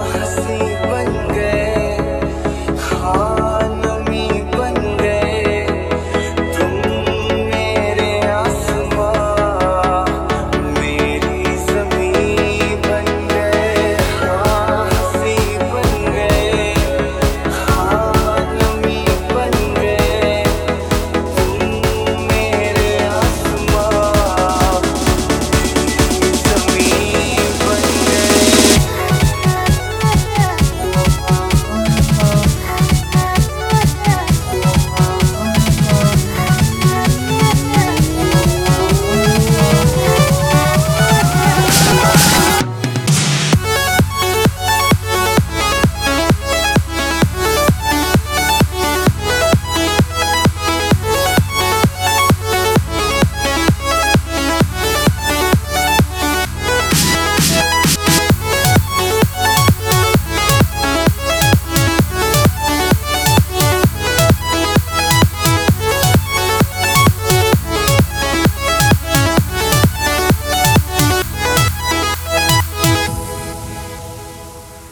وحسيت من